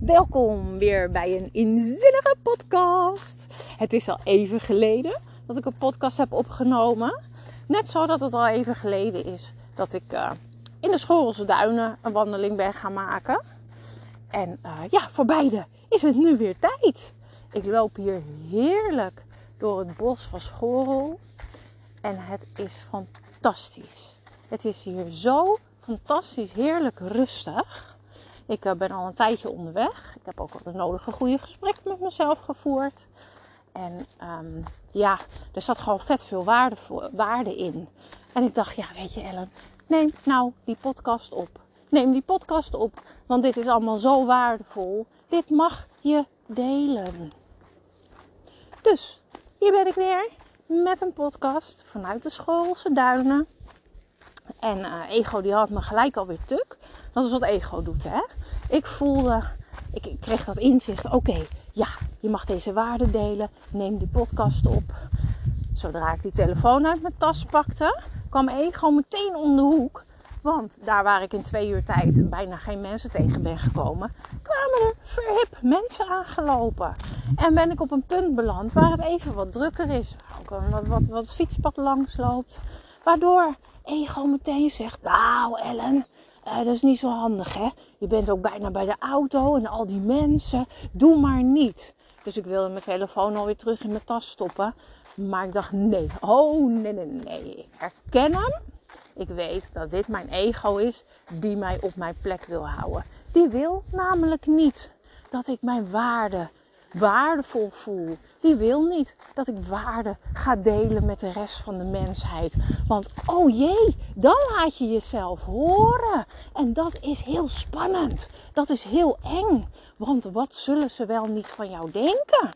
Welkom weer bij een inzinnige podcast. Het is al even geleden dat ik een podcast heb opgenomen. Net zo dat het al even geleden is dat ik uh, in de Schorelse Duinen een wandeling ben gaan maken. En uh, ja, voor beide is het nu weer tijd. Ik loop hier heerlijk door het bos van Schorel. En het is fantastisch. Het is hier zo fantastisch, heerlijk rustig. Ik uh, ben al een tijdje onderweg. Ik heb ook al de nodige goede gesprekken met mezelf gevoerd. En um, ja, er zat gewoon vet veel waarde, voor, waarde in. En ik dacht, ja, weet je Ellen, neem nou die podcast op. Neem die podcast op, want dit is allemaal zo waardevol. Dit mag je delen. Dus, hier ben ik weer met een podcast vanuit de Schoolse Duinen. En uh, Ego die had me gelijk alweer tuk. Dat is wat Ego doet, hè. Ik voelde, ik, ik kreeg dat inzicht. Oké, ja, je mag deze waarde delen. Neem die podcast op. Zodra ik die telefoon uit mijn tas pakte, kwam Ego meteen om de hoek. Want daar waar ik in twee uur tijd bijna geen mensen tegen ben gekomen, kwamen er verhip mensen aangelopen. En ben ik op een punt beland waar het even wat drukker is. Ook wat, wat, wat fietspad langs loopt. Waardoor ego meteen zegt: Nou, Ellen, uh, dat is niet zo handig, hè? Je bent ook bijna bij de auto en al die mensen. Doe maar niet. Dus ik wilde mijn telefoon alweer terug in mijn tas stoppen. Maar ik dacht: Nee, oh nee, nee, nee. Ik herken hem. Ik weet dat dit mijn ego is die mij op mijn plek wil houden. Die wil namelijk niet dat ik mijn waarde waardevol voel. Die wil niet dat ik waarde ga delen met de rest van de mensheid. Want oh jee, dan laat je jezelf horen. En dat is heel spannend. Dat is heel eng. Want wat zullen ze wel niet van jou denken?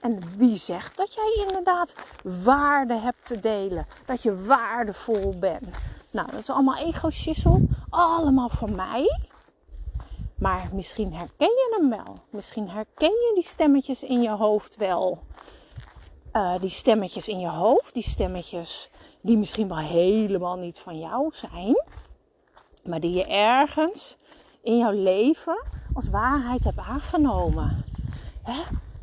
En wie zegt dat jij inderdaad waarde hebt te delen? Dat je waardevol bent? Nou, dat is allemaal ego-schissel. Allemaal van mij. Maar misschien herken je hem wel. Misschien herken je die stemmetjes in je hoofd wel. Uh, die stemmetjes in je hoofd, die stemmetjes die misschien wel helemaal niet van jou zijn, maar die je ergens in jouw leven als waarheid hebt aangenomen. Hè?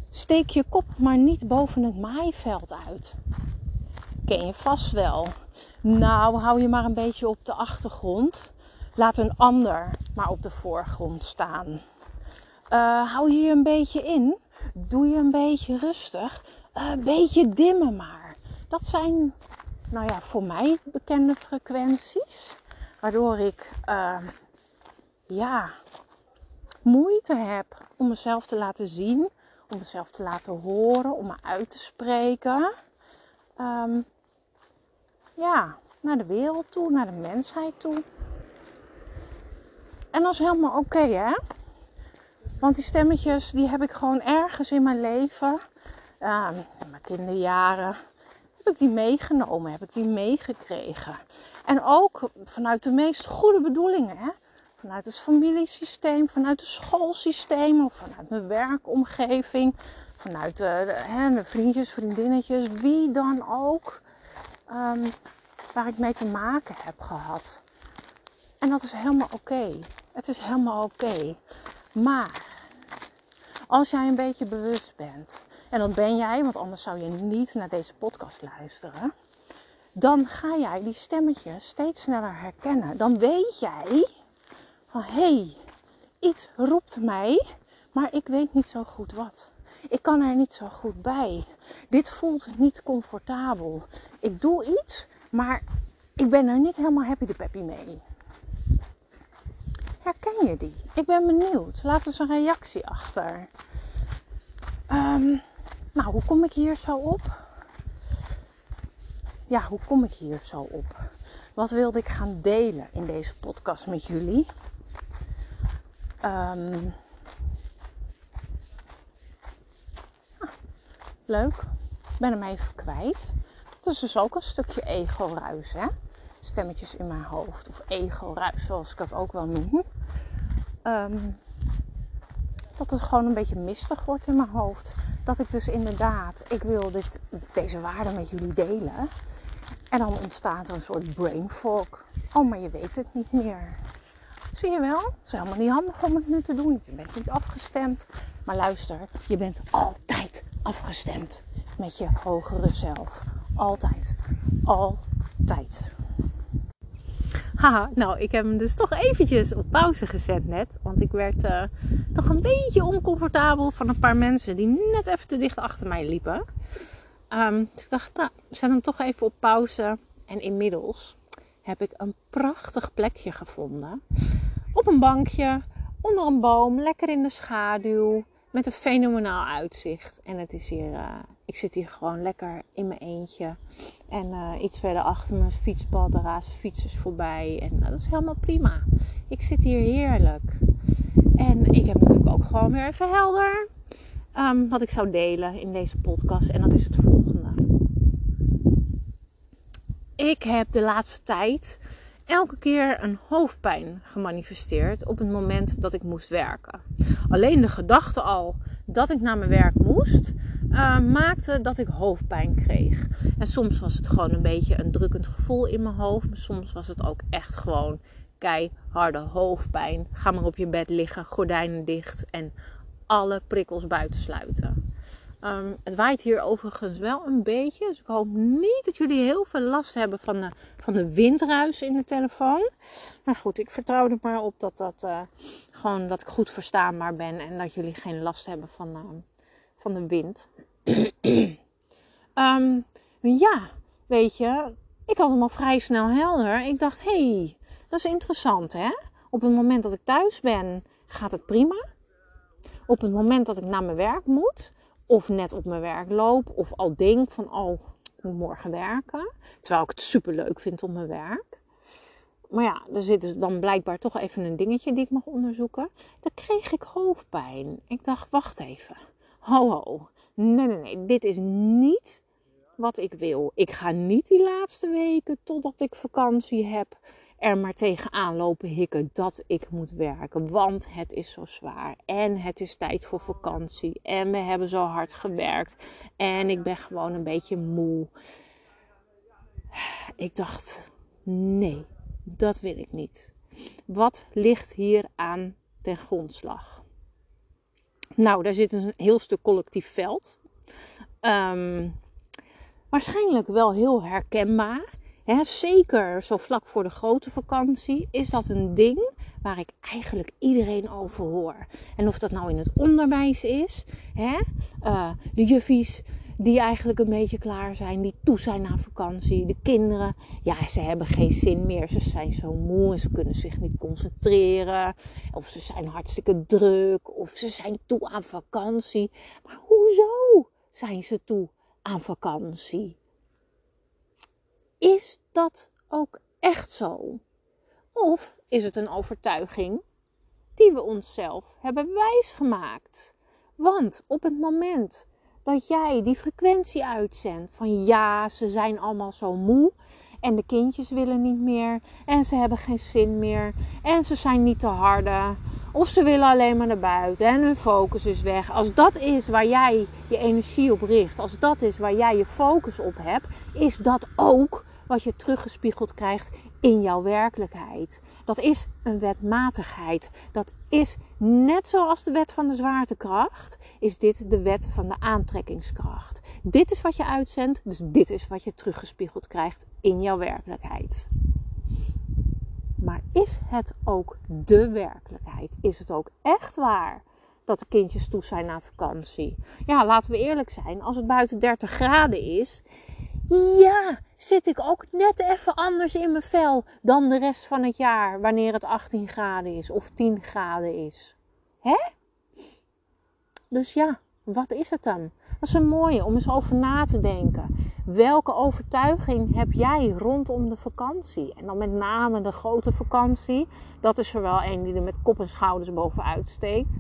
Steek je kop maar niet boven het maaiveld uit. Ken je vast wel. Nou, hou je maar een beetje op de achtergrond. Laat een ander maar op de voorgrond staan. Uh, hou je je een beetje in. Doe je een beetje rustig. Uh, een beetje dimmen maar. Dat zijn, nou ja, voor mij bekende frequenties. Waardoor ik, uh, ja, moeite heb om mezelf te laten zien. Om mezelf te laten horen. Om me uit te spreken. Um, ja, naar de wereld toe, naar de mensheid toe. En dat is helemaal oké, hè? Want die stemmetjes, die heb ik gewoon ergens in mijn leven, uh, in mijn kinderjaren, heb ik die meegenomen, heb ik die meegekregen. En ook vanuit de meest goede bedoelingen, hè? Vanuit het familiesysteem, vanuit het schoolsysteem of vanuit mijn werkomgeving, vanuit de, de, hè, vriendjes, vriendinnetjes, wie dan ook, um, waar ik mee te maken heb gehad. En dat is helemaal oké. Het is helemaal oké. Maar als jij een beetje bewust bent, en dat ben jij, want anders zou je niet naar deze podcast luisteren, dan ga jij die stemmetjes steeds sneller herkennen. Dan weet jij van hé, hey, iets roept mij, maar ik weet niet zo goed wat. Ik kan er niet zo goed bij. Dit voelt niet comfortabel. Ik doe iets, maar ik ben er niet helemaal happy de peppy mee. Herken je die? Ik ben benieuwd. Laat eens een reactie achter. Um, nou, hoe kom ik hier zo op? Ja, hoe kom ik hier zo op? Wat wilde ik gaan delen in deze podcast met jullie? Um, ah, leuk. Ik ben hem even kwijt. Dat is dus ook een stukje ego-ruis, hè? Stemmetjes in mijn hoofd. Of ego-ruis, zoals ik dat ook wel noem. Um, dat het gewoon een beetje mistig wordt in mijn hoofd. Dat ik dus inderdaad, ik wil dit, deze waarde met jullie delen. En dan ontstaat er een soort brain fog. Oh, maar je weet het niet meer. Zie je wel? Het is helemaal niet handig om het nu te doen. Je bent niet afgestemd. Maar luister, je bent altijd afgestemd met je hogere zelf. Altijd. Altijd. Haha, nou, ik heb hem dus toch eventjes op pauze gezet net. Want ik werd uh, toch een beetje oncomfortabel van een paar mensen die net even te dicht achter mij liepen. Um, dus ik dacht, nou, zet hem toch even op pauze. En inmiddels heb ik een prachtig plekje gevonden. Op een bankje, onder een boom, lekker in de schaduw. Met een fenomenaal uitzicht. En het is hier, uh, ik zit hier gewoon lekker in mijn eentje. En uh, iets verder achter me fietspad, daar fietsers voorbij. En uh, dat is helemaal prima. Ik zit hier heerlijk. En ik heb natuurlijk ook gewoon weer even helder um, wat ik zou delen in deze podcast. En dat is het volgende. Ik heb de laatste tijd elke keer een hoofdpijn gemanifesteerd op het moment dat ik moest werken. Alleen de gedachte al dat ik naar mijn werk moest, uh, maakte dat ik hoofdpijn kreeg. En soms was het gewoon een beetje een drukkend gevoel in mijn hoofd. Maar soms was het ook echt gewoon keiharde hoofdpijn. Ga maar op je bed liggen, gordijnen dicht en alle prikkels buitensluiten. Um, het waait hier overigens wel een beetje. Dus ik hoop niet dat jullie heel veel last hebben van de, van de windruis in de telefoon. Maar goed, ik vertrouw er maar op dat, dat, uh, gewoon, dat ik goed verstaanbaar ben. En dat jullie geen last hebben van, uh, van de wind. um, ja, weet je, ik had hem al vrij snel helder. Ik dacht, hé, hey, dat is interessant hè. Op het moment dat ik thuis ben, gaat het prima. Op het moment dat ik naar mijn werk moet of net op mijn werk loop. Of al denk van, oh, ik moet morgen werken. Terwijl ik het super leuk vind op mijn werk. Maar ja, er zit dus dan blijkbaar toch even een dingetje die ik mag onderzoeken. Dan kreeg ik hoofdpijn. Ik dacht, wacht even. Ho, ho. Nee, nee, nee. Dit is niet wat ik wil. Ik ga niet die laatste weken totdat ik vakantie heb er maar tegenaan lopen hikken dat ik moet werken. Want het is zo zwaar. En het is tijd voor vakantie. En we hebben zo hard gewerkt. En ik ben gewoon een beetje moe. Ik dacht, nee, dat wil ik niet. Wat ligt hier aan ten grondslag? Nou, daar zit een heel stuk collectief veld. Um, waarschijnlijk wel heel herkenbaar zeker zo vlak voor de grote vakantie is dat een ding waar ik eigenlijk iedereen over hoor. En of dat nou in het onderwijs is, uh, de juffies die eigenlijk een beetje klaar zijn, die toe zijn naar vakantie. De kinderen, ja, ze hebben geen zin meer. Ze zijn zo moe en ze kunnen zich niet concentreren. Of ze zijn hartstikke druk. Of ze zijn toe aan vakantie. Maar hoezo zijn ze toe aan vakantie? Is dat ook echt zo? Of is het een overtuiging die we onszelf hebben wijsgemaakt? Want op het moment dat jij die frequentie uitzendt van ja, ze zijn allemaal zo moe en de kindjes willen niet meer en ze hebben geen zin meer en ze zijn niet te harde of ze willen alleen maar naar buiten en hun focus is weg. Als dat is waar jij je energie op richt, als dat is waar jij je focus op hebt, is dat ook wat je teruggespiegeld krijgt in jouw werkelijkheid. Dat is een wetmatigheid. Dat is net zoals de wet van de zwaartekracht, is dit de wet van de aantrekkingskracht. Dit is wat je uitzendt, dus dit is wat je teruggespiegeld krijgt in jouw werkelijkheid. Maar is het ook de werkelijkheid? Is het ook echt waar? dat de kindjes toe zijn vakantie. Ja, laten we eerlijk zijn. Als het buiten 30 graden is, ja, zit ik ook net even anders in mijn vel dan de rest van het jaar wanneer het 18 graden is of 10 graden is. Hè? Dus ja, wat is het dan? Dat is een mooie om eens over na te denken. Welke overtuiging heb jij rondom de vakantie? En dan met name de grote vakantie. Dat is er wel een die er met kop en schouders bovenuit steekt.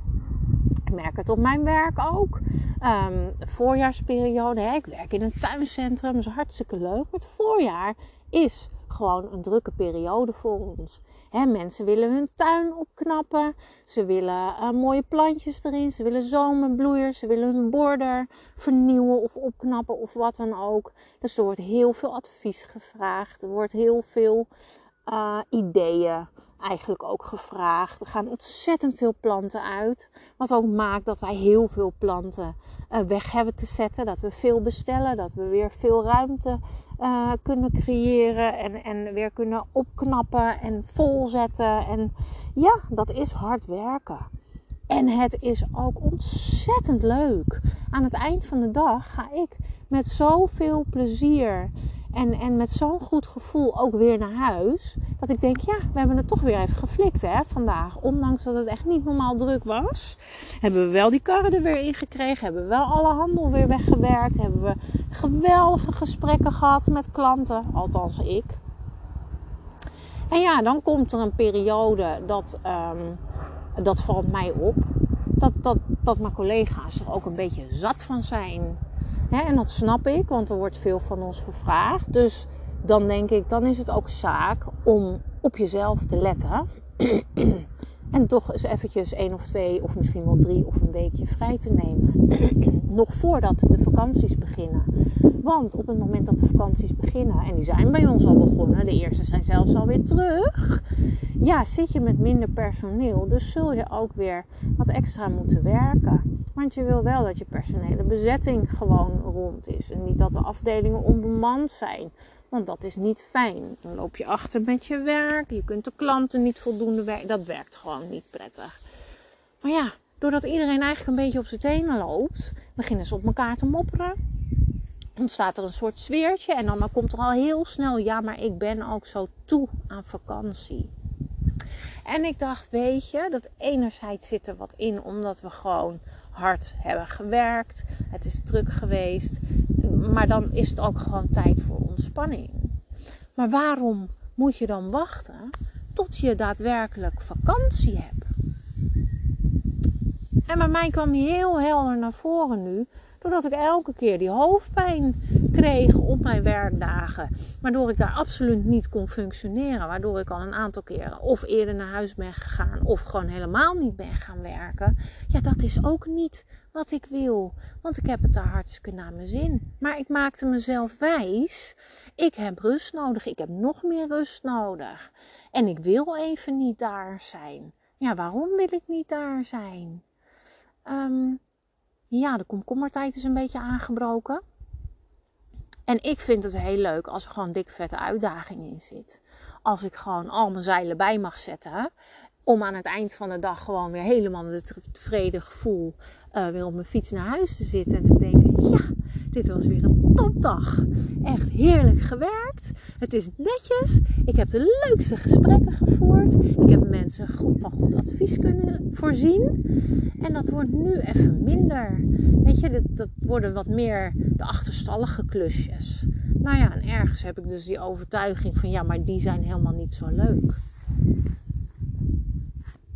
Ik merk het op mijn werk ook. Um, voorjaarsperiode, hè, ik werk in een tuincentrum, dat is hartstikke leuk. Maar het voorjaar is gewoon een drukke periode voor ons. Hè, mensen willen hun tuin opknappen. Ze willen uh, mooie plantjes erin. Ze willen zomerbloeiers. Ze willen hun border vernieuwen of opknappen of wat dan ook. Dus er wordt heel veel advies gevraagd. Er wordt heel veel uh, ideeën eigenlijk ook gevraagd. Er gaan ontzettend veel planten uit. Wat ook maakt dat wij heel veel planten uh, weg hebben te zetten. Dat we veel bestellen. Dat we weer veel ruimte uh, kunnen creëren. En, en weer kunnen opknappen en volzetten. En ja, dat is hard werken. En het is ook ontzettend leuk. Aan het eind van de dag ga ik met zoveel plezier en, en met zo'n goed gevoel ook weer naar huis. Dat ik denk, ja, we hebben het toch weer even geflikt hè, vandaag. Ondanks dat het echt niet normaal druk was. Hebben we wel die karren er weer in gekregen. Hebben we wel alle handel weer weggewerkt. Hebben we geweldige gesprekken gehad met klanten. Althans ik. En ja, dan komt er een periode dat, um, dat valt mij op. Dat, dat, dat mijn collega's er ook een beetje zat van zijn en dat snap ik, want er wordt veel van ons gevraagd. Dus dan denk ik, dan is het ook zaak om op jezelf te letten. en toch eens eventjes één of twee of misschien wel drie of een weekje vrij te nemen. Nog voordat de vakanties beginnen. Want op het moment dat de vakanties beginnen, en die zijn bij ons al begonnen, de eerste zijn zelfs alweer terug. Ja, zit je met minder personeel, dus zul je ook weer wat extra moeten werken. Want je wil wel dat je personele bezetting gewoon rond is. En niet dat de afdelingen onbemand zijn. Want dat is niet fijn. Dan loop je achter met je werk. Je kunt de klanten niet voldoende werken. Dat werkt gewoon niet prettig. Maar ja, doordat iedereen eigenlijk een beetje op zijn tenen loopt, beginnen ze op elkaar te mopperen ontstaat er een soort sfeertje. En dan, dan komt er al heel snel, ja, maar ik ben ook zo toe aan vakantie. En ik dacht, weet je, dat enerzijds zit er wat in, omdat we gewoon hard hebben gewerkt. Het is druk geweest. Maar dan is het ook gewoon tijd voor ontspanning. Maar waarom moet je dan wachten tot je daadwerkelijk vakantie hebt? En bij mij kwam heel helder naar voren nu Doordat ik elke keer die hoofdpijn kreeg op mijn werkdagen. Waardoor ik daar absoluut niet kon functioneren. Waardoor ik al een aantal keren of eerder naar huis ben gegaan. Of gewoon helemaal niet ben gaan werken. Ja, dat is ook niet wat ik wil. Want ik heb het daar hartstikke naar mijn zin. Maar ik maakte mezelf wijs. Ik heb rust nodig. Ik heb nog meer rust nodig. En ik wil even niet daar zijn. Ja, waarom wil ik niet daar zijn? Um, ja, de komkommertijd is een beetje aangebroken. En ik vind het heel leuk als er gewoon dik vette uitdaging in zit. Als ik gewoon al mijn zeilen bij mag zetten. Om aan het eind van de dag gewoon weer helemaal het tevreden gevoel uh, weer op mijn fiets naar huis te zitten. En te denken, ja, dit was weer een topdag. Echt heerlijk gewerkt. Het is netjes. Ik heb de leukste gesprekken gevoerd. Ik heb mensen goed, van goed advies kunnen voorzien. En dat wordt nu even minder. Weet je, dat, worden wat meer de achterstallige klusjes. Nou ja, en ergens heb ik dus die overtuiging van ja, maar die zijn helemaal niet zo leuk.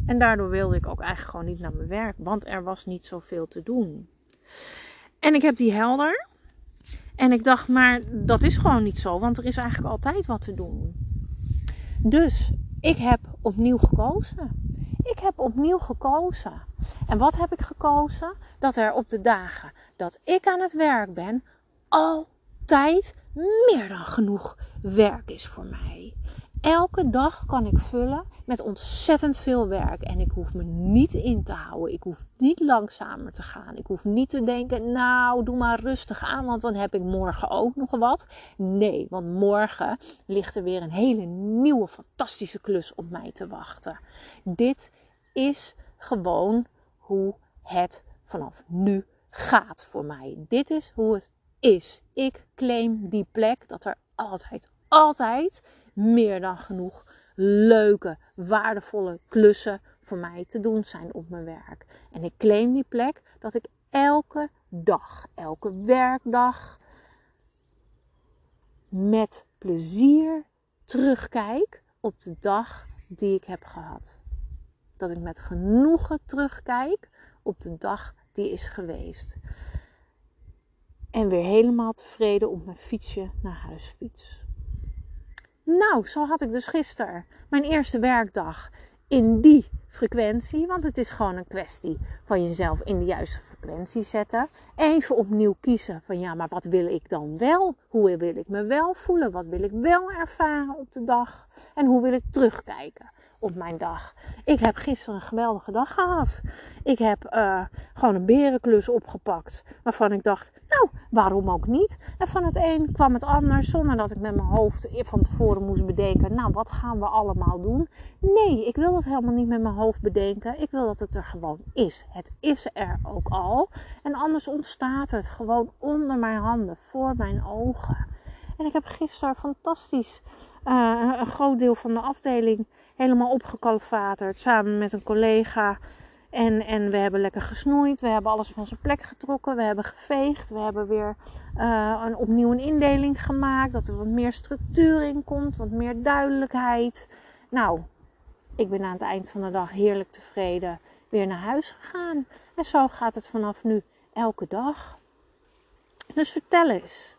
En daardoor wilde ik ook eigenlijk gewoon niet naar mijn werk, want er was niet zoveel te doen. En ik heb die helder. En ik dacht, maar dat is gewoon niet zo, want er is eigenlijk altijd wat te doen. Dus ik heb opnieuw gekozen. Ik heb opnieuw gekozen. En wat heb ik gekozen? Dat er op de dagen dat ik aan het werk ben, altijd meer dan genoeg werk is voor mij. Elke dag kan ik vullen met ontzettend veel werk. En ik hoef me niet in te houden. Ik hoef niet langzamer te gaan. Ik hoef niet te denken, nou, doe maar rustig aan, want dan heb ik morgen ook nog wat. Nee, want morgen ligt er weer een hele nieuwe, fantastische klus op mij te wachten. Dit is gewoon hoe het vanaf nu gaat voor mij. Dit is hoe het is. Ik claim die plek dat er altijd, altijd meer dan genoeg leuke, waardevolle klussen voor mij te doen zijn op mijn werk. En ik claim die plek dat ik elke dag, elke werkdag met plezier terugkijk op de dag die ik heb gehad. Dat ik met genoegen terugkijk op de dag die is geweest. En weer helemaal tevreden op mijn fietsje naar huis fiets. Nou, zo had ik dus gisteren mijn eerste werkdag in die frequentie. Want het is gewoon een kwestie van jezelf in de juiste frequentie zetten. Even opnieuw kiezen van ja, maar wat wil ik dan wel? Hoe wil ik me wel voelen? Wat wil ik wel ervaren op de dag? En hoe wil ik terugkijken op mijn dag. Ik heb gisteren een geweldige dag gehad. Ik heb uh, gewoon een berenklus opgepakt. Waarvan ik dacht, nou, waarom ook niet? En van het een kwam het ander zonder dat ik met mijn hoofd van tevoren moest bedenken. Nou, wat gaan we allemaal doen? Nee, ik wil dat helemaal niet met mijn hoofd bedenken. Ik wil dat het er gewoon is. Het is er ook al. En anders ontstaat het gewoon onder mijn handen, voor mijn ogen. En ik heb gisteren fantastisch uh, een groot deel van de afdeling helemaal opgekalfaterd. Samen met een collega. En, en we hebben lekker gesnoeid. We hebben alles van zijn plek getrokken. We hebben geveegd. We hebben weer uh, een, opnieuw een indeling gemaakt. Dat er wat meer structuur in komt. Wat meer duidelijkheid. Nou, ik ben aan het eind van de dag heerlijk tevreden weer naar huis gegaan. En zo gaat het vanaf nu elke dag. Dus vertel eens.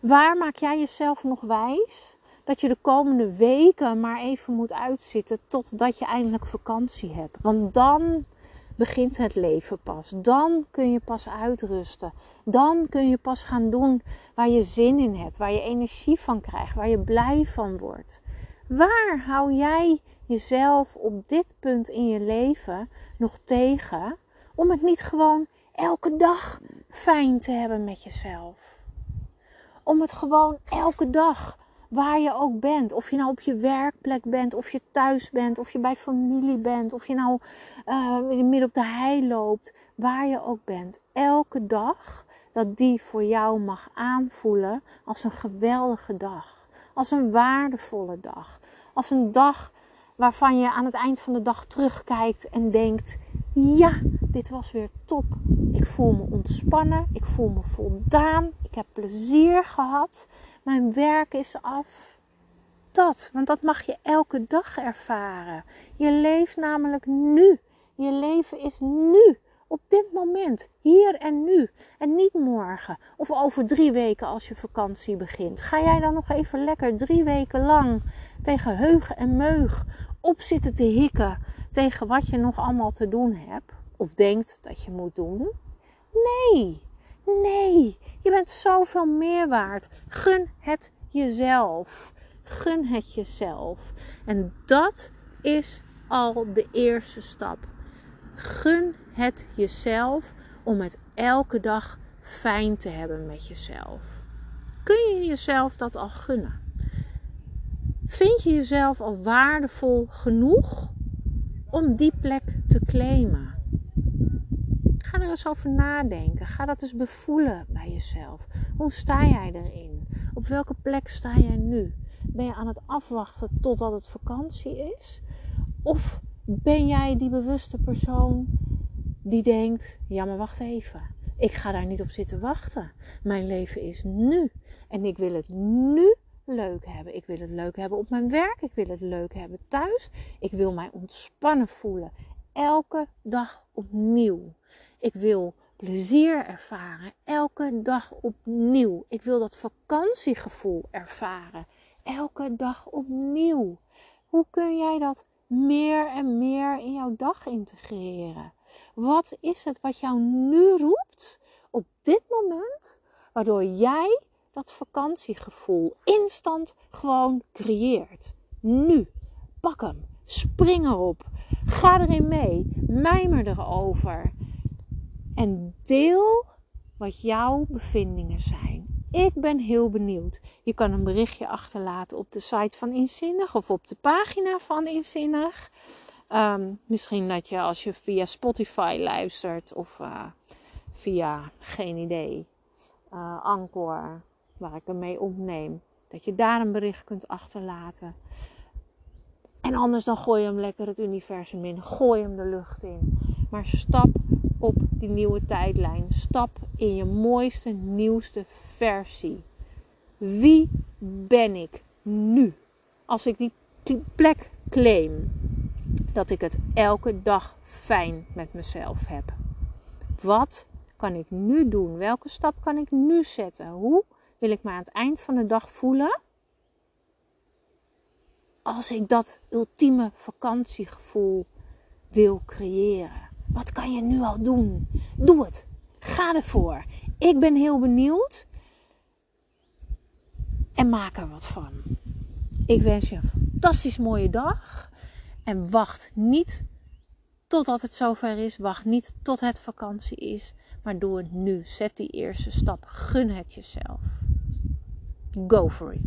Waar maak jij jezelf nog wijs dat je de komende weken maar even moet uitzitten totdat je eindelijk vakantie hebt? Want dan begint het leven pas. Dan kun je pas uitrusten. Dan kun je pas gaan doen waar je zin in hebt, waar je energie van krijgt, waar je blij van wordt. Waar hou jij jezelf op dit punt in je leven nog tegen om het niet gewoon elke dag fijn te hebben met jezelf? om het gewoon elke dag, waar je ook bent, of je nou op je werkplek bent, of je thuis bent, of je bij familie bent, of je nou uh, midden op de hei loopt, waar je ook bent, elke dag dat die voor jou mag aanvoelen als een geweldige dag, als een waardevolle dag, als een dag waarvan je aan het eind van de dag terugkijkt en denkt: ja, dit was weer top. Ik voel me ontspannen, ik voel me voldaan, ik heb plezier gehad, mijn werk is af. Dat, want dat mag je elke dag ervaren. Je leeft namelijk nu. Je leven is nu, op dit moment, hier en nu. En niet morgen of over drie weken als je vakantie begint. Ga jij dan nog even lekker drie weken lang tegen heug en meug op zitten te hikken tegen wat je nog allemaal te doen hebt of denkt dat je moet doen? Nee, nee, je bent zoveel meer waard. Gun het jezelf. Gun het jezelf. En dat is al de eerste stap. Gun het jezelf om het elke dag fijn te hebben met jezelf. Kun je jezelf dat al gunnen? Vind je jezelf al waardevol genoeg om die plek te claimen? Er eens over nadenken. Ga dat eens bevoelen bij jezelf. Hoe sta jij erin? Op welke plek sta jij nu? Ben je aan het afwachten totdat het vakantie is? Of ben jij die bewuste persoon die denkt: ja, maar wacht even. Ik ga daar niet op zitten wachten. Mijn leven is nu. En ik wil het nu leuk hebben. Ik wil het leuk hebben op mijn werk. Ik wil het leuk hebben thuis. Ik wil mij ontspannen voelen. Elke dag opnieuw. Ik wil plezier ervaren. Elke dag opnieuw. Ik wil dat vakantiegevoel ervaren. Elke dag opnieuw. Hoe kun jij dat meer en meer in jouw dag integreren? Wat is het wat jou nu roept op dit moment, waardoor jij dat vakantiegevoel instant gewoon creëert? Nu, pak hem, spring erop, ga erin mee, mijmer erover en deel wat jouw bevindingen zijn. Ik ben heel benieuwd. Je kan een berichtje achterlaten op de site van Inzinnig of op de pagina van Inzinnig. Um, misschien dat je als je via Spotify luistert of uh, via, geen idee, uh, Anchor, waar ik hem mee opneem. Dat je daar een bericht kunt achterlaten. En anders dan gooi je hem lekker het universum in. Gooi hem de lucht in. Maar stap op die nieuwe tijdlijn. Stap in je mooiste, nieuwste versie. Wie ben ik nu? Als ik die plek claim, dat ik het elke dag fijn met mezelf heb. Wat kan ik nu doen? Welke stap kan ik nu zetten? Hoe wil ik me aan het eind van de dag voelen? Als ik dat ultieme vakantiegevoel wil creëren. Wat kan je nu al doen? Doe het. Ga ervoor. Ik ben heel benieuwd. En maak er wat van. Ik wens je fantastisch mooie dag. En wacht niet totdat het zover is. Wacht niet tot het vakantie is. Maar doe het nu. Zet die eerste stap. Gun het jezelf. Go for it.